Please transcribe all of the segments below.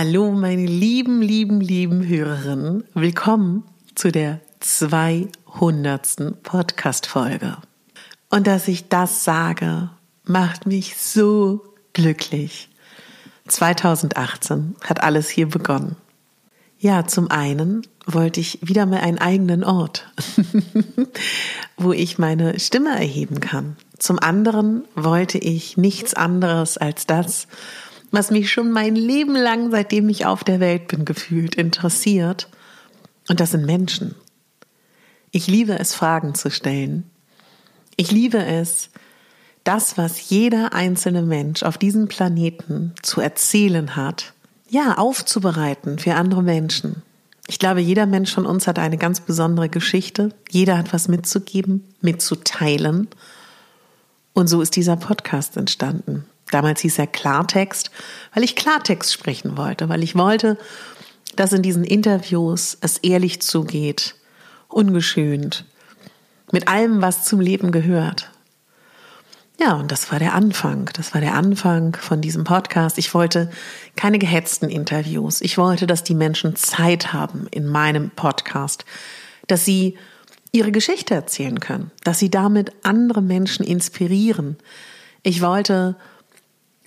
Hallo, meine lieben, lieben, lieben Hörerinnen. Willkommen zu der 200. Podcast-Folge. Und dass ich das sage, macht mich so glücklich. 2018 hat alles hier begonnen. Ja, zum einen wollte ich wieder mal einen eigenen Ort, wo ich meine Stimme erheben kann. Zum anderen wollte ich nichts anderes als das, was mich schon mein Leben lang, seitdem ich auf der Welt bin, gefühlt interessiert. Und das sind Menschen. Ich liebe es, Fragen zu stellen. Ich liebe es, das, was jeder einzelne Mensch auf diesem Planeten zu erzählen hat, ja, aufzubereiten für andere Menschen. Ich glaube, jeder Mensch von uns hat eine ganz besondere Geschichte. Jeder hat was mitzugeben, mitzuteilen. Und so ist dieser Podcast entstanden. Damals hieß er Klartext, weil ich Klartext sprechen wollte, weil ich wollte, dass in diesen Interviews es ehrlich zugeht, ungeschönt, mit allem, was zum Leben gehört. Ja, und das war der Anfang. Das war der Anfang von diesem Podcast. Ich wollte keine gehetzten Interviews. Ich wollte, dass die Menschen Zeit haben in meinem Podcast, dass sie ihre Geschichte erzählen können, dass sie damit andere Menschen inspirieren. Ich wollte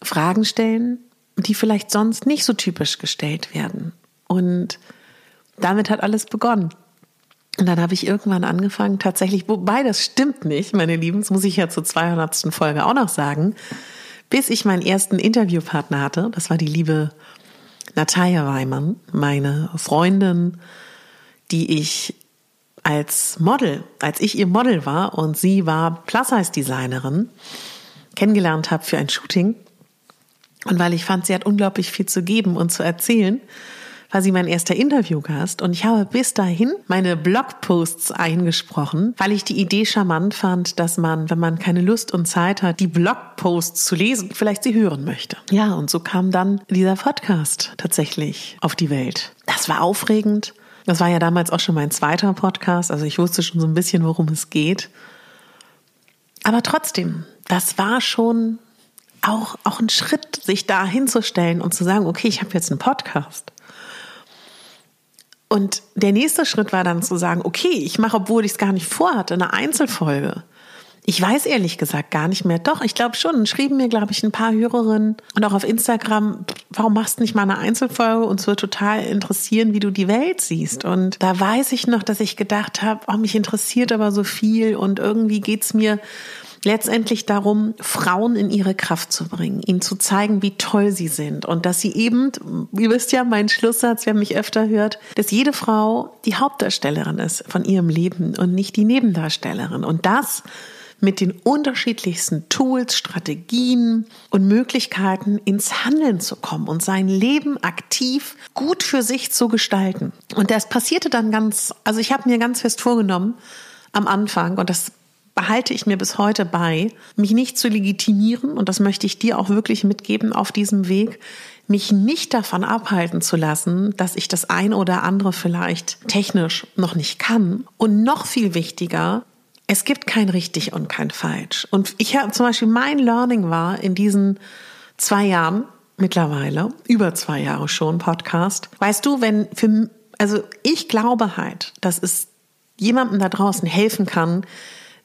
Fragen stellen, die vielleicht sonst nicht so typisch gestellt werden. Und damit hat alles begonnen. Und dann habe ich irgendwann angefangen, tatsächlich, wobei das stimmt nicht, meine Lieben, das muss ich ja zur 200. Folge auch noch sagen, bis ich meinen ersten Interviewpartner hatte, das war die liebe Natalia Weimann, meine Freundin, die ich als Model, als ich ihr Model war und sie war Plus-Size-Designerin, kennengelernt habe für ein Shooting und weil ich fand, sie hat unglaublich viel zu geben und zu erzählen, war sie mein erster Interviewgast und ich habe bis dahin meine Blogposts eingesprochen, weil ich die Idee charmant fand, dass man, wenn man keine Lust und Zeit hat, die Blogposts zu lesen, vielleicht sie hören möchte. Ja, und so kam dann dieser Podcast tatsächlich auf die Welt. Das war aufregend. Das war ja damals auch schon mein zweiter Podcast, also ich wusste schon so ein bisschen, worum es geht. Aber trotzdem, das war schon auch, auch ein Schritt, sich da hinzustellen und zu sagen, okay, ich habe jetzt einen Podcast. Und der nächste Schritt war dann zu sagen, okay, ich mache, obwohl ich es gar nicht vorhatte, eine Einzelfolge. Ich weiß ehrlich gesagt gar nicht mehr. Doch, ich glaube schon. Schrieben mir, glaube ich, ein paar Hörerinnen und auch auf Instagram, warum machst du nicht mal eine Einzelfolge? Uns wird total interessieren, wie du die Welt siehst. Und da weiß ich noch, dass ich gedacht habe, oh, mich interessiert aber so viel und irgendwie geht's mir letztendlich darum, Frauen in ihre Kraft zu bringen, ihnen zu zeigen, wie toll sie sind und dass sie eben, ihr wisst ja, mein Schlusssatz, wer mich öfter hört, dass jede Frau die Hauptdarstellerin ist von ihrem Leben und nicht die Nebendarstellerin. Und das mit den unterschiedlichsten Tools, Strategien und Möglichkeiten ins Handeln zu kommen und sein Leben aktiv gut für sich zu gestalten. Und das passierte dann ganz, also ich habe mir ganz fest vorgenommen am Anfang, und das behalte ich mir bis heute bei, mich nicht zu legitimieren, und das möchte ich dir auch wirklich mitgeben auf diesem Weg, mich nicht davon abhalten zu lassen, dass ich das ein oder andere vielleicht technisch noch nicht kann. Und noch viel wichtiger, Es gibt kein richtig und kein falsch. Und ich habe zum Beispiel mein Learning war in diesen zwei Jahren mittlerweile, über zwei Jahre schon Podcast. Weißt du, wenn für, also ich glaube halt, dass es jemandem da draußen helfen kann,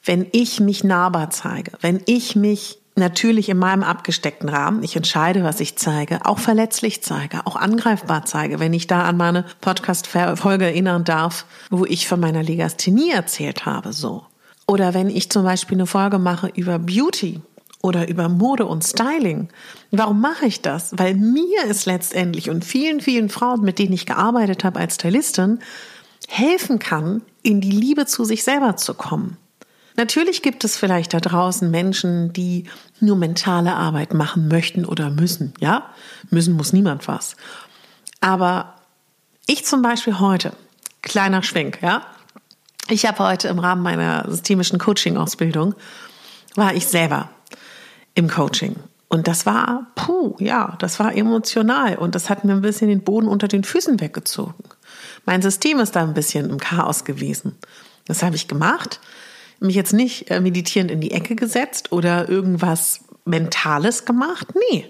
wenn ich mich nahbar zeige, wenn ich mich natürlich in meinem abgesteckten Rahmen, ich entscheide, was ich zeige, auch verletzlich zeige, auch angreifbar zeige, wenn ich da an meine Podcast-Folge erinnern darf, wo ich von meiner Legasthenie erzählt habe, so. Oder wenn ich zum Beispiel eine Folge mache über Beauty oder über Mode und Styling. Warum mache ich das? Weil mir ist letztendlich und vielen, vielen Frauen, mit denen ich gearbeitet habe als Stylistin, helfen kann, in die Liebe zu sich selber zu kommen. Natürlich gibt es vielleicht da draußen Menschen, die nur mentale Arbeit machen möchten oder müssen. Ja, müssen muss niemand was. Aber ich zum Beispiel heute, kleiner Schwenk, ja. Ich habe heute im Rahmen meiner systemischen Coaching-Ausbildung, war ich selber im Coaching. Und das war, puh, ja, das war emotional und das hat mir ein bisschen den Boden unter den Füßen weggezogen. Mein System ist da ein bisschen im Chaos gewesen. Das habe ich gemacht mich jetzt nicht äh, meditierend in die Ecke gesetzt oder irgendwas Mentales gemacht. Nee.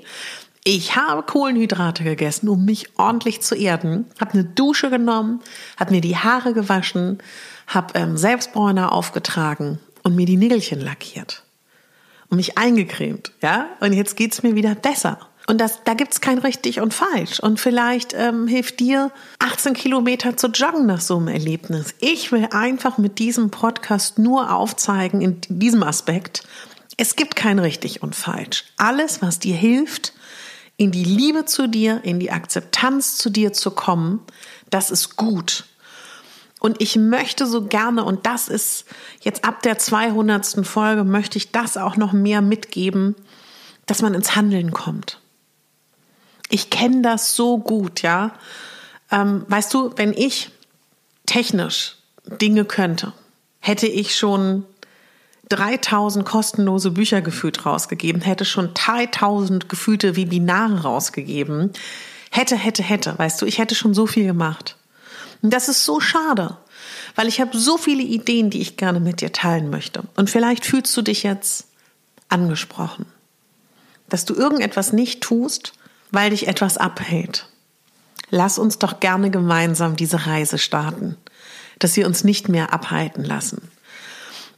Ich habe Kohlenhydrate gegessen, um mich ordentlich zu erden, habe eine Dusche genommen, habe mir die Haare gewaschen, habe ähm, Selbstbräuner aufgetragen und mir die Nägelchen lackiert und mich eingecremt, ja. Und jetzt geht's mir wieder besser. Und das, da gibt's kein richtig und falsch. Und vielleicht ähm, hilft dir 18 Kilometer zu joggen nach so einem Erlebnis. Ich will einfach mit diesem Podcast nur aufzeigen, in diesem Aspekt, es gibt kein richtig und falsch. Alles, was dir hilft, in die Liebe zu dir, in die Akzeptanz zu dir zu kommen, das ist gut. Und ich möchte so gerne, und das ist jetzt ab der 200. Folge, möchte ich das auch noch mehr mitgeben, dass man ins Handeln kommt. Ich kenne das so gut, ja. Ähm, weißt du, wenn ich technisch Dinge könnte, hätte ich schon 3000 kostenlose Bücher gefühlt rausgegeben, hätte schon 3000 gefühlte Webinare rausgegeben, hätte, hätte, hätte, weißt du, ich hätte schon so viel gemacht. Und das ist so schade, weil ich habe so viele Ideen, die ich gerne mit dir teilen möchte. Und vielleicht fühlst du dich jetzt angesprochen, dass du irgendetwas nicht tust, weil dich etwas abhält. Lass uns doch gerne gemeinsam diese Reise starten, dass wir uns nicht mehr abhalten lassen.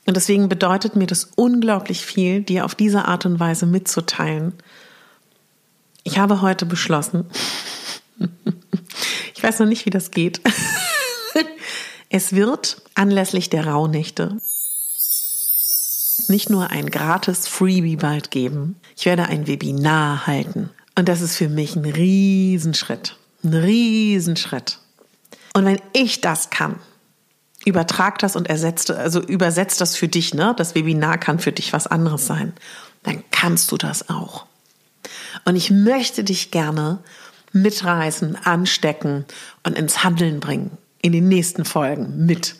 Und deswegen bedeutet mir das unglaublich viel, dir auf diese Art und Weise mitzuteilen. Ich habe heute beschlossen, ich weiß noch nicht, wie das geht. es wird anlässlich der Rauhnächte nicht nur ein gratis Freebie bald geben, ich werde ein Webinar halten. Und das ist für mich ein Riesenschritt. Ein Riesenschritt. Und wenn ich das kann, übertrag das und ersetzt, also übersetzt das für dich, ne? Das Webinar kann für dich was anderes sein. Dann kannst du das auch. Und ich möchte dich gerne mitreißen, anstecken und ins Handeln bringen. In den nächsten Folgen mit.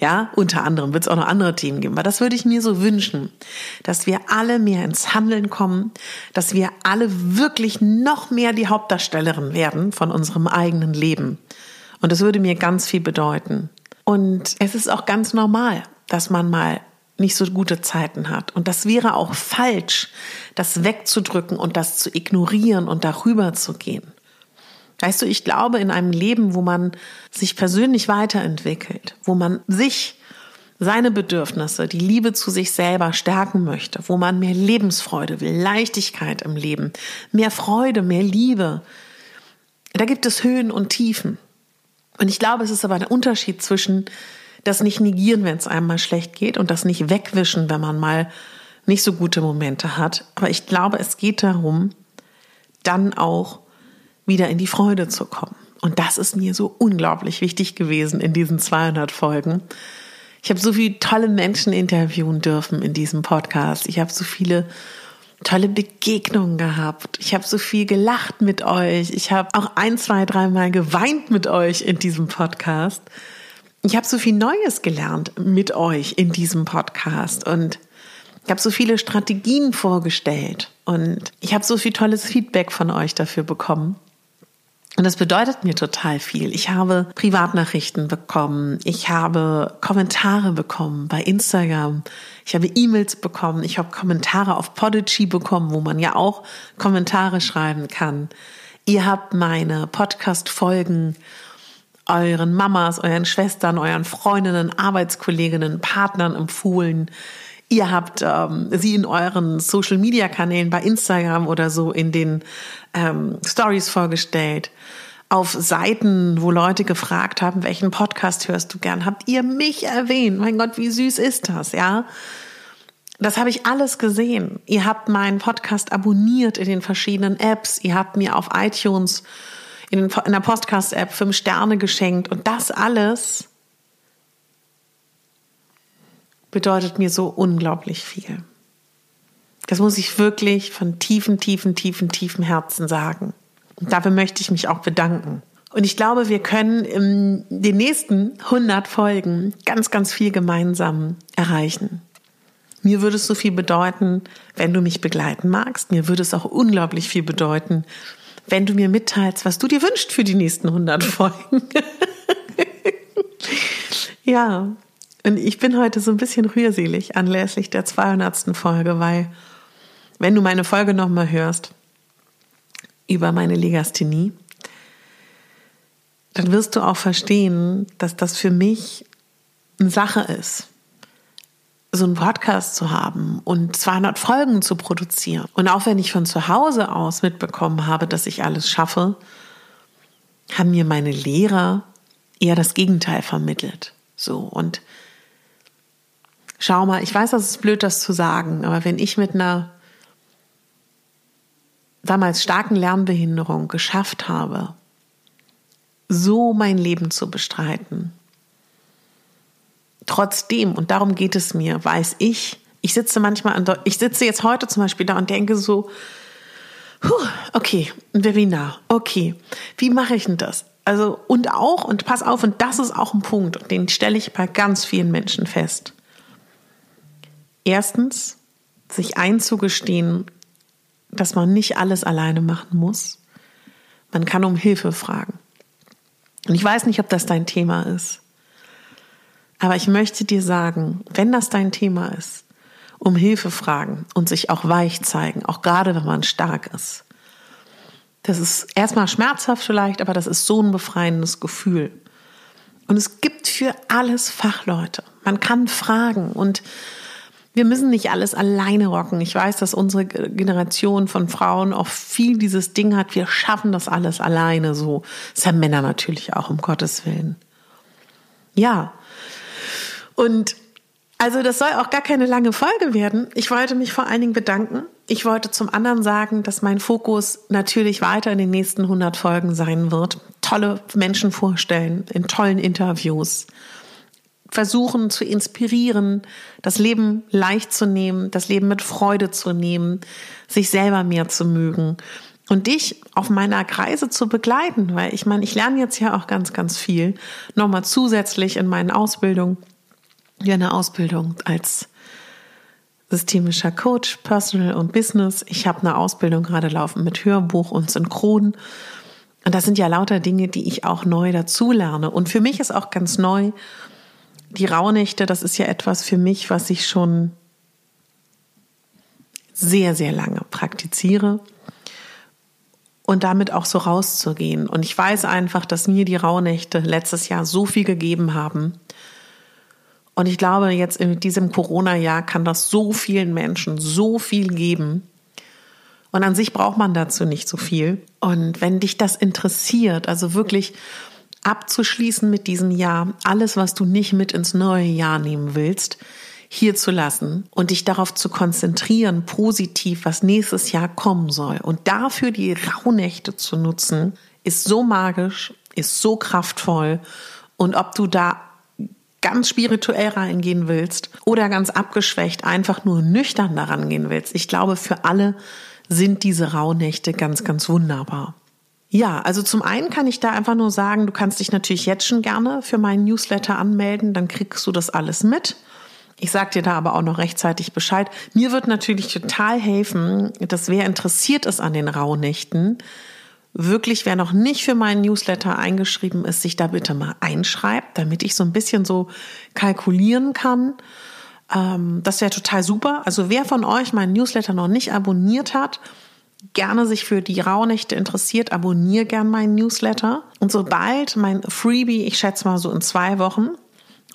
Ja, unter anderem wird es auch noch andere Themen geben. Aber das würde ich mir so wünschen, dass wir alle mehr ins Handeln kommen, dass wir alle wirklich noch mehr die Hauptdarstellerin werden von unserem eigenen Leben. Und das würde mir ganz viel bedeuten. Und es ist auch ganz normal, dass man mal nicht so gute Zeiten hat. Und das wäre auch falsch, das wegzudrücken und das zu ignorieren und darüber zu gehen. Weißt du, ich glaube, in einem Leben, wo man sich persönlich weiterentwickelt, wo man sich, seine Bedürfnisse, die Liebe zu sich selber stärken möchte, wo man mehr Lebensfreude will, Leichtigkeit im Leben, mehr Freude, mehr Liebe, da gibt es Höhen und Tiefen. Und ich glaube, es ist aber ein Unterschied zwischen das nicht negieren, wenn es einem mal schlecht geht und das nicht wegwischen, wenn man mal nicht so gute Momente hat. Aber ich glaube, es geht darum, dann auch wieder in die Freude zu kommen. Und das ist mir so unglaublich wichtig gewesen in diesen 200 Folgen. Ich habe so viele tolle Menschen interviewen dürfen in diesem Podcast. Ich habe so viele tolle Begegnungen gehabt. Ich habe so viel gelacht mit euch. Ich habe auch ein, zwei, dreimal geweint mit euch in diesem Podcast. Ich habe so viel Neues gelernt mit euch in diesem Podcast und ich habe so viele Strategien vorgestellt und ich habe so viel tolles Feedback von euch dafür bekommen. Und das bedeutet mir total viel. Ich habe Privatnachrichten bekommen, ich habe Kommentare bekommen bei Instagram, ich habe E-Mails bekommen, ich habe Kommentare auf Podigy bekommen, wo man ja auch Kommentare schreiben kann. Ihr habt meine Podcast-Folgen euren Mamas, euren Schwestern, euren Freundinnen, Arbeitskolleginnen, Partnern empfohlen. Ihr habt ähm, sie in euren Social-Media-Kanälen bei Instagram oder so in den ähm, Stories vorgestellt. Auf Seiten, wo Leute gefragt haben, welchen Podcast hörst du gern, habt ihr mich erwähnt. Mein Gott, wie süß ist das, ja? Das habe ich alles gesehen. Ihr habt meinen Podcast abonniert in den verschiedenen Apps. Ihr habt mir auf iTunes in, in der Podcast-App fünf Sterne geschenkt. Und das alles bedeutet mir so unglaublich viel. Das muss ich wirklich von tiefen, tiefen, tiefen, tiefen Herzen sagen. Und dafür möchte ich mich auch bedanken. Und ich glaube, wir können in den nächsten 100 Folgen ganz, ganz viel gemeinsam erreichen. Mir würde es so viel bedeuten, wenn du mich begleiten magst. Mir würde es auch unglaublich viel bedeuten, wenn du mir mitteilst, was du dir wünschst für die nächsten 100 Folgen. ja, und ich bin heute so ein bisschen rührselig anlässlich der 200. Folge, weil wenn du meine Folge nochmal hörst über meine Legasthenie, dann wirst du auch verstehen, dass das für mich eine Sache ist so einen Podcast zu haben und 200 Folgen zu produzieren. Und auch wenn ich von zu Hause aus mitbekommen habe, dass ich alles schaffe, haben mir meine Lehrer eher das Gegenteil vermittelt. So und schau mal, ich weiß, das ist blöd, das zu sagen, aber wenn ich mit einer damals starken Lernbehinderung geschafft habe, so mein Leben zu bestreiten, Trotzdem, und darum geht es mir, weiß ich, ich sitze manchmal an, ich sitze jetzt heute zum Beispiel da und denke so, okay, ein Webinar, okay, wie mache ich denn das? Also, und auch, und pass auf, und das ist auch ein Punkt, den stelle ich bei ganz vielen Menschen fest. Erstens, sich einzugestehen, dass man nicht alles alleine machen muss. Man kann um Hilfe fragen. Und ich weiß nicht, ob das dein Thema ist. Aber ich möchte dir sagen, wenn das dein Thema ist, um Hilfe fragen und sich auch weich zeigen, auch gerade wenn man stark ist. Das ist erstmal schmerzhaft vielleicht, aber das ist so ein befreiendes Gefühl. Und es gibt für alles Fachleute. Man kann fragen und wir müssen nicht alles alleine rocken. Ich weiß, dass unsere Generation von Frauen auch viel dieses Ding hat, wir schaffen das alles alleine so. Das haben Männer natürlich auch, um Gottes Willen. Ja, und also das soll auch gar keine lange Folge werden. Ich wollte mich vor allen Dingen bedanken. Ich wollte zum anderen sagen, dass mein Fokus natürlich weiter in den nächsten 100 Folgen sein wird. Tolle Menschen vorstellen in tollen Interviews. Versuchen zu inspirieren, das Leben leicht zu nehmen, das Leben mit Freude zu nehmen, sich selber mehr zu mögen und dich auf meiner Reise zu begleiten, weil ich meine, ich lerne jetzt ja auch ganz, ganz viel. Nochmal zusätzlich in meinen Ausbildungen ja eine Ausbildung als systemischer Coach, Personal und Business. Ich habe eine Ausbildung gerade laufen mit Hörbuch und Synchron. Und das sind ja lauter Dinge, die ich auch neu dazulerne. Und für mich ist auch ganz neu, die Rauhnächte, das ist ja etwas für mich, was ich schon sehr, sehr lange praktiziere. Und damit auch so rauszugehen. Und ich weiß einfach, dass mir die Rauhnächte letztes Jahr so viel gegeben haben und ich glaube, jetzt in diesem Corona-Jahr kann das so vielen Menschen so viel geben. Und an sich braucht man dazu nicht so viel. Und wenn dich das interessiert, also wirklich abzuschließen mit diesem Jahr, alles, was du nicht mit ins neue Jahr nehmen willst, hier zu lassen und dich darauf zu konzentrieren, positiv, was nächstes Jahr kommen soll. Und dafür die Rauhnächte zu nutzen, ist so magisch, ist so kraftvoll. Und ob du da ganz spirituell reingehen willst oder ganz abgeschwächt einfach nur nüchtern daran gehen willst. Ich glaube, für alle sind diese Rauhnächte ganz, ganz wunderbar. Ja, also zum einen kann ich da einfach nur sagen, du kannst dich natürlich jetzt schon gerne für meinen Newsletter anmelden, dann kriegst du das alles mit. Ich sag dir da aber auch noch rechtzeitig Bescheid. Mir wird natürlich total helfen, dass wer interessiert ist an den Rauhnächten, wirklich, wer noch nicht für meinen Newsletter eingeschrieben ist, sich da bitte mal einschreibt, damit ich so ein bisschen so kalkulieren kann. Ähm, das wäre total super. Also wer von euch meinen Newsletter noch nicht abonniert hat, gerne sich für die Rauhnächte interessiert, abonniere gern meinen Newsletter. Und sobald mein Freebie, ich schätze mal so in zwei Wochen,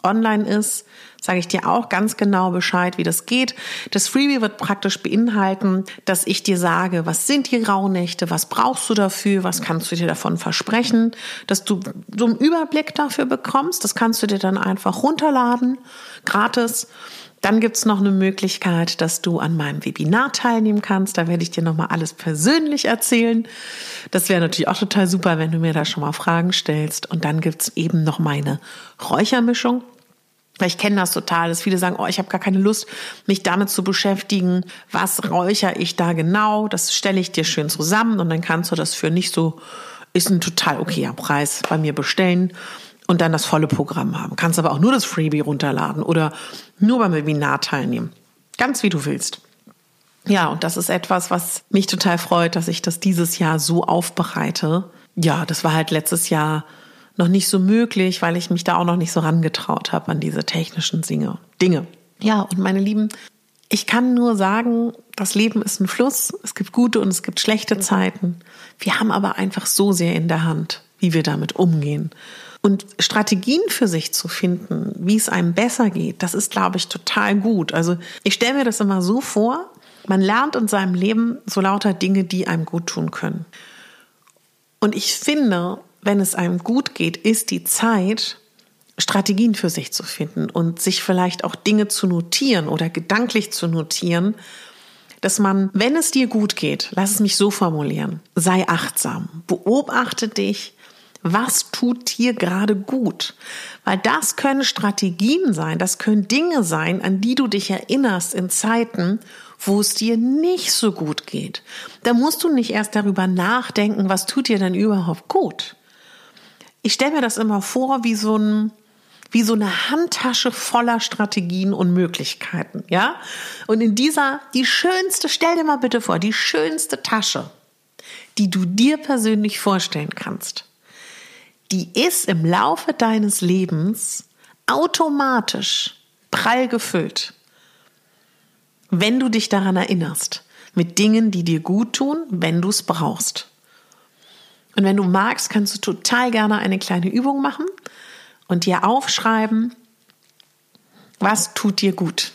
online ist, sage ich dir auch ganz genau Bescheid, wie das geht. Das Freebie wird praktisch beinhalten, dass ich dir sage, was sind die Rauhnächte, was brauchst du dafür, was kannst du dir davon versprechen, dass du so einen Überblick dafür bekommst. Das kannst du dir dann einfach runterladen, gratis. Dann gibt's noch eine Möglichkeit, dass du an meinem Webinar teilnehmen kannst. Da werde ich dir nochmal alles persönlich erzählen. Das wäre natürlich auch total super, wenn du mir da schon mal Fragen stellst. Und dann gibt's eben noch meine Räuchermischung. Ich kenne das total, dass viele sagen, oh, ich habe gar keine Lust, mich damit zu beschäftigen. Was räuchere ich da genau? Das stelle ich dir schön zusammen und dann kannst du das für nicht so, ist ein total okayer Preis bei mir bestellen und dann das volle Programm haben. Kannst aber auch nur das Freebie runterladen oder nur beim Webinar teilnehmen. Ganz wie du willst. Ja, und das ist etwas, was mich total freut, dass ich das dieses Jahr so aufbereite. Ja, das war halt letztes Jahr noch nicht so möglich, weil ich mich da auch noch nicht so rangetraut habe an diese technischen Dinge. Ja, und meine Lieben, ich kann nur sagen, das Leben ist ein Fluss. Es gibt gute und es gibt schlechte Zeiten. Wir haben aber einfach so sehr in der Hand, wie wir damit umgehen. Und Strategien für sich zu finden, wie es einem besser geht, das ist, glaube ich, total gut. Also ich stelle mir das immer so vor, man lernt in seinem Leben so lauter Dinge, die einem gut tun können. Und ich finde, wenn es einem gut geht, ist die Zeit, Strategien für sich zu finden und sich vielleicht auch Dinge zu notieren oder gedanklich zu notieren, dass man, wenn es dir gut geht, lass es mich so formulieren, sei achtsam, beobachte dich, was tut dir gerade gut? Weil das können Strategien sein, das können Dinge sein, an die du dich erinnerst in Zeiten, wo es dir nicht so gut geht. Da musst du nicht erst darüber nachdenken, was tut dir denn überhaupt gut. Ich stelle mir das immer vor wie so ein wie so eine Handtasche voller Strategien und Möglichkeiten, ja? Und in dieser die schönste, stell dir mal bitte vor, die schönste Tasche, die du dir persönlich vorstellen kannst die ist im Laufe deines Lebens automatisch prall gefüllt, wenn du dich daran erinnerst, mit Dingen, die dir gut tun, wenn du es brauchst. Und wenn du magst, kannst du total gerne eine kleine Übung machen und dir aufschreiben, was tut dir gut?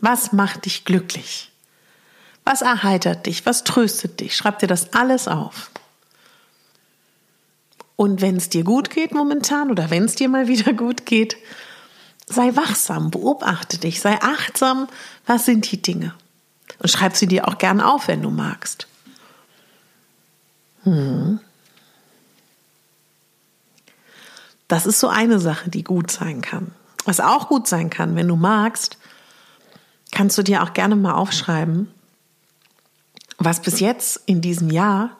Was macht dich glücklich? Was erheitert dich? Was tröstet dich? Schreib dir das alles auf. Und wenn es dir gut geht momentan oder wenn es dir mal wieder gut geht, sei wachsam, beobachte dich, sei achtsam, was sind die Dinge? Und schreib sie dir auch gern auf, wenn du magst. Hm. Das ist so eine Sache, die gut sein kann. Was auch gut sein kann, wenn du magst, kannst du dir auch gerne mal aufschreiben, was bis jetzt in diesem Jahr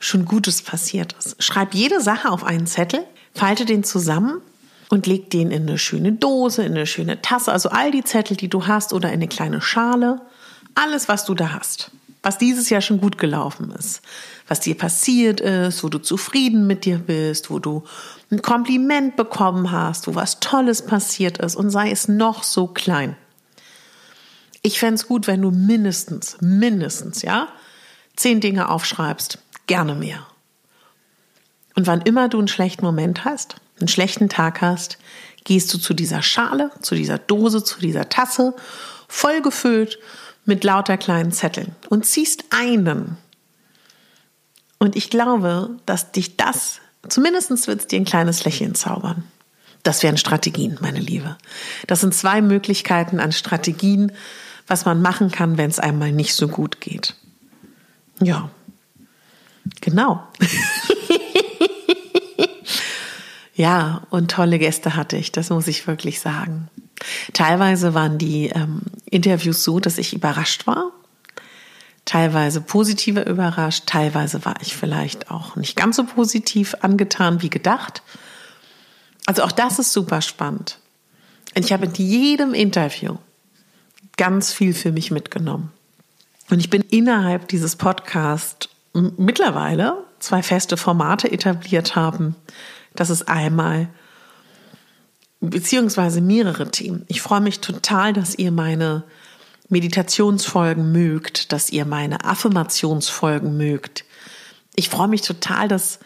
schon Gutes passiert ist. Schreib jede Sache auf einen Zettel, falte den zusammen und leg den in eine schöne Dose, in eine schöne Tasse, also all die Zettel, die du hast oder in eine kleine Schale, alles, was du da hast, was dieses Jahr schon gut gelaufen ist, was dir passiert ist, wo du zufrieden mit dir bist, wo du ein Kompliment bekommen hast, wo was Tolles passiert ist und sei es noch so klein. Ich fände es gut, wenn du mindestens, mindestens, ja, zehn Dinge aufschreibst, gerne mehr. Und wann immer du einen schlechten Moment hast, einen schlechten Tag hast, gehst du zu dieser Schale, zu dieser Dose, zu dieser Tasse, vollgefüllt mit lauter kleinen Zetteln und ziehst einen. Und ich glaube, dass dich das, zumindest wird es dir ein kleines Lächeln zaubern. Das wären Strategien, meine Liebe. Das sind zwei Möglichkeiten an Strategien, was man machen kann, wenn es einmal nicht so gut geht. Ja, Genau. ja, und tolle Gäste hatte ich, das muss ich wirklich sagen. Teilweise waren die ähm, Interviews so, dass ich überrascht war. Teilweise positiver überrascht, teilweise war ich vielleicht auch nicht ganz so positiv angetan wie gedacht. Also auch das ist super spannend. Und ich habe in jedem Interview ganz viel für mich mitgenommen. Und ich bin innerhalb dieses Podcasts mittlerweile zwei feste Formate etabliert haben. Das ist einmal beziehungsweise mehrere Themen. Ich freue mich total, dass ihr meine Meditationsfolgen mögt, dass ihr meine Affirmationsfolgen mögt. Ich freue mich total, dass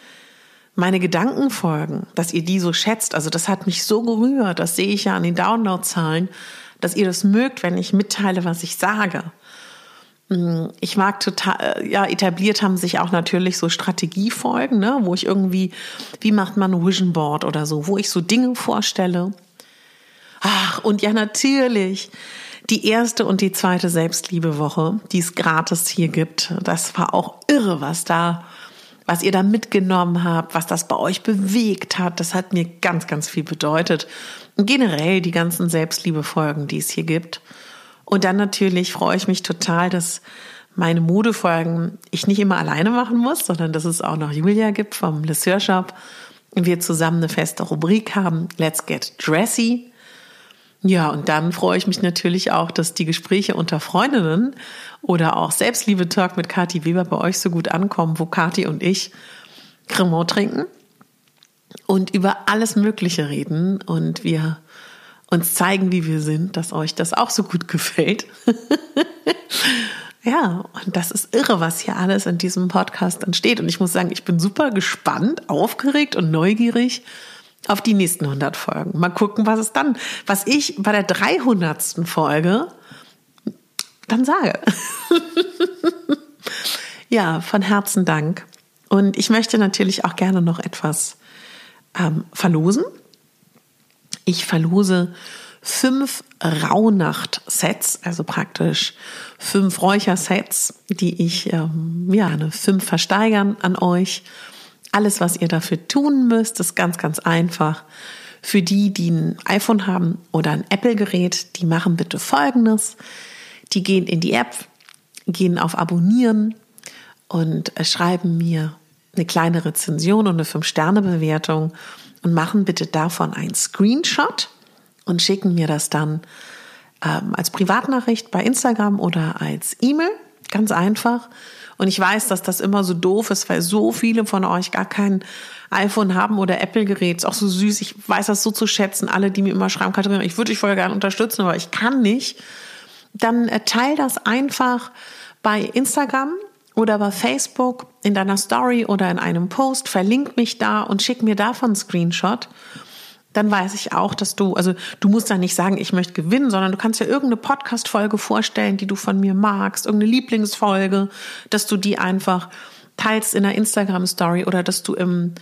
meine Gedankenfolgen, dass ihr die so schätzt. Also das hat mich so gerührt. Das sehe ich ja an den Downloadzahlen, dass ihr das mögt, wenn ich mitteile, was ich sage. Mm, ich mag total, äh, ja, etabliert haben sich auch natürlich so Strategiefolgen, ne, wo ich irgendwie, wie macht man ein Vision Board oder so, wo ich so Dinge vorstelle. Ach, und ja, natürlich. Die erste und die zweite Selbstliebewoche, die es gratis hier gibt, das war auch irre, was da, was ihr da mitgenommen habt, was das bei euch bewegt hat. Das hat mir ganz, ganz viel bedeutet. Und generell die ganzen Selbstliebefolgen, die es hier gibt. Und dann natürlich freue ich mich total, dass meine Modefolgen ich nicht immer alleine machen muss, sondern dass es auch noch Julia gibt vom Le Sœur Shop und wir zusammen eine feste Rubrik haben, Let's Get Dressy. Ja, und dann freue ich mich natürlich auch, dass die Gespräche unter Freundinnen oder auch Selbstliebe-Talk mit Kathi Weber bei euch so gut ankommen, wo Kathi und ich Cremant trinken und über alles Mögliche reden und wir uns zeigen, wie wir sind, dass euch das auch so gut gefällt. ja, und das ist irre, was hier alles in diesem Podcast entsteht. Und ich muss sagen, ich bin super gespannt, aufgeregt und neugierig auf die nächsten 100 Folgen. Mal gucken, was es dann, was ich bei der 300. Folge dann sage. ja, von Herzen Dank. Und ich möchte natürlich auch gerne noch etwas ähm, verlosen. Ich verlose fünf Rauhnacht-Sets, also praktisch fünf Räuchersets, die ich ähm, ja fünf versteigern an euch. Alles, was ihr dafür tun müsst, ist ganz, ganz einfach. Für die, die ein iPhone haben oder ein Apple-Gerät, die machen bitte Folgendes. Die gehen in die App, gehen auf Abonnieren und schreiben mir eine kleine Rezension und eine 5-Sterne-Bewertung und machen bitte davon einen Screenshot und schicken mir das dann ähm, als Privatnachricht bei Instagram oder als E-Mail. Ganz einfach. Und ich weiß, dass das immer so doof ist, weil so viele von euch gar kein iPhone haben oder Apple-Gerät. Ist auch so süß. Ich weiß das so zu schätzen. Alle, die mir immer schreiben, Katharina, ich würde dich voll gerne unterstützen, aber ich kann nicht. Dann äh, teil das einfach bei Instagram oder bei Facebook in deiner Story oder in einem Post, verlink mich da und schick mir davon einen Screenshot. Dann weiß ich auch, dass du, also du musst da nicht sagen, ich möchte gewinnen, sondern du kannst ja irgendeine Podcast-Folge vorstellen, die du von mir magst, irgendeine Lieblingsfolge, dass du die einfach teilst in einer Instagram-Story oder dass du im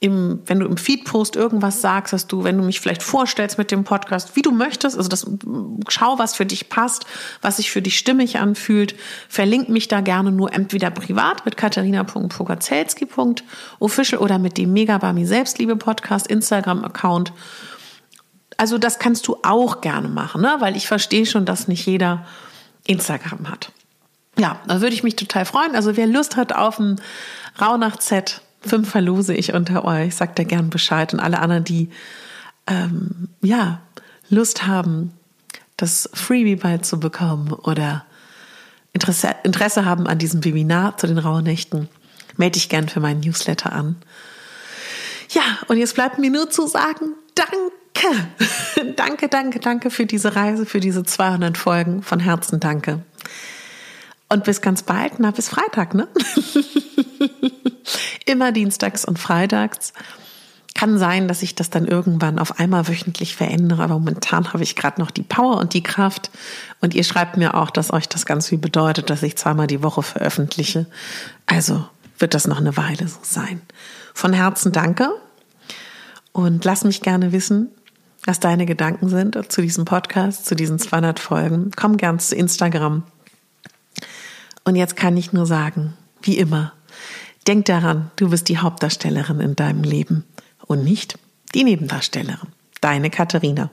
im, wenn du im Feed-Post irgendwas sagst, dass du, wenn du mich vielleicht vorstellst mit dem Podcast, wie du möchtest, also das, schau, was für dich passt, was sich für dich stimmig anfühlt, verlink mich da gerne nur entweder privat mit katharina.pogazelski.official oder mit dem Megabami Selbstliebe Podcast Instagram-Account. Also das kannst du auch gerne machen, ne? weil ich verstehe schon, dass nicht jeder Instagram hat. Ja, da würde ich mich total freuen. Also wer Lust hat auf ein Rauhnacht-Set, fünf verlose ich unter euch. Sagt da gern Bescheid. Und alle anderen, die ähm, ja Lust haben, das Freebie bald zu bekommen oder Interesse, Interesse haben an diesem Webinar zu den Rauhnächten, melde dich gern für meinen Newsletter an. Ja, und jetzt bleibt mir nur zu sagen, danke. danke, danke, danke für diese Reise, für diese 200 Folgen. Von Herzen danke. Und bis ganz bald, na, bis Freitag, ne? Immer dienstags und freitags. Kann sein, dass ich das dann irgendwann auf einmal wöchentlich verändere, aber momentan habe ich gerade noch die Power und die Kraft. Und ihr schreibt mir auch, dass euch das ganz viel bedeutet, dass ich zweimal die Woche veröffentliche. Also wird das noch eine Weile so sein. Von Herzen danke und lass mich gerne wissen, was deine Gedanken sind zu diesem Podcast, zu diesen 200 Folgen. Komm gern zu Instagram. Und jetzt kann ich nur sagen, wie immer, Denk daran, du bist die Hauptdarstellerin in deinem Leben und nicht die Nebendarstellerin. Deine Katharina.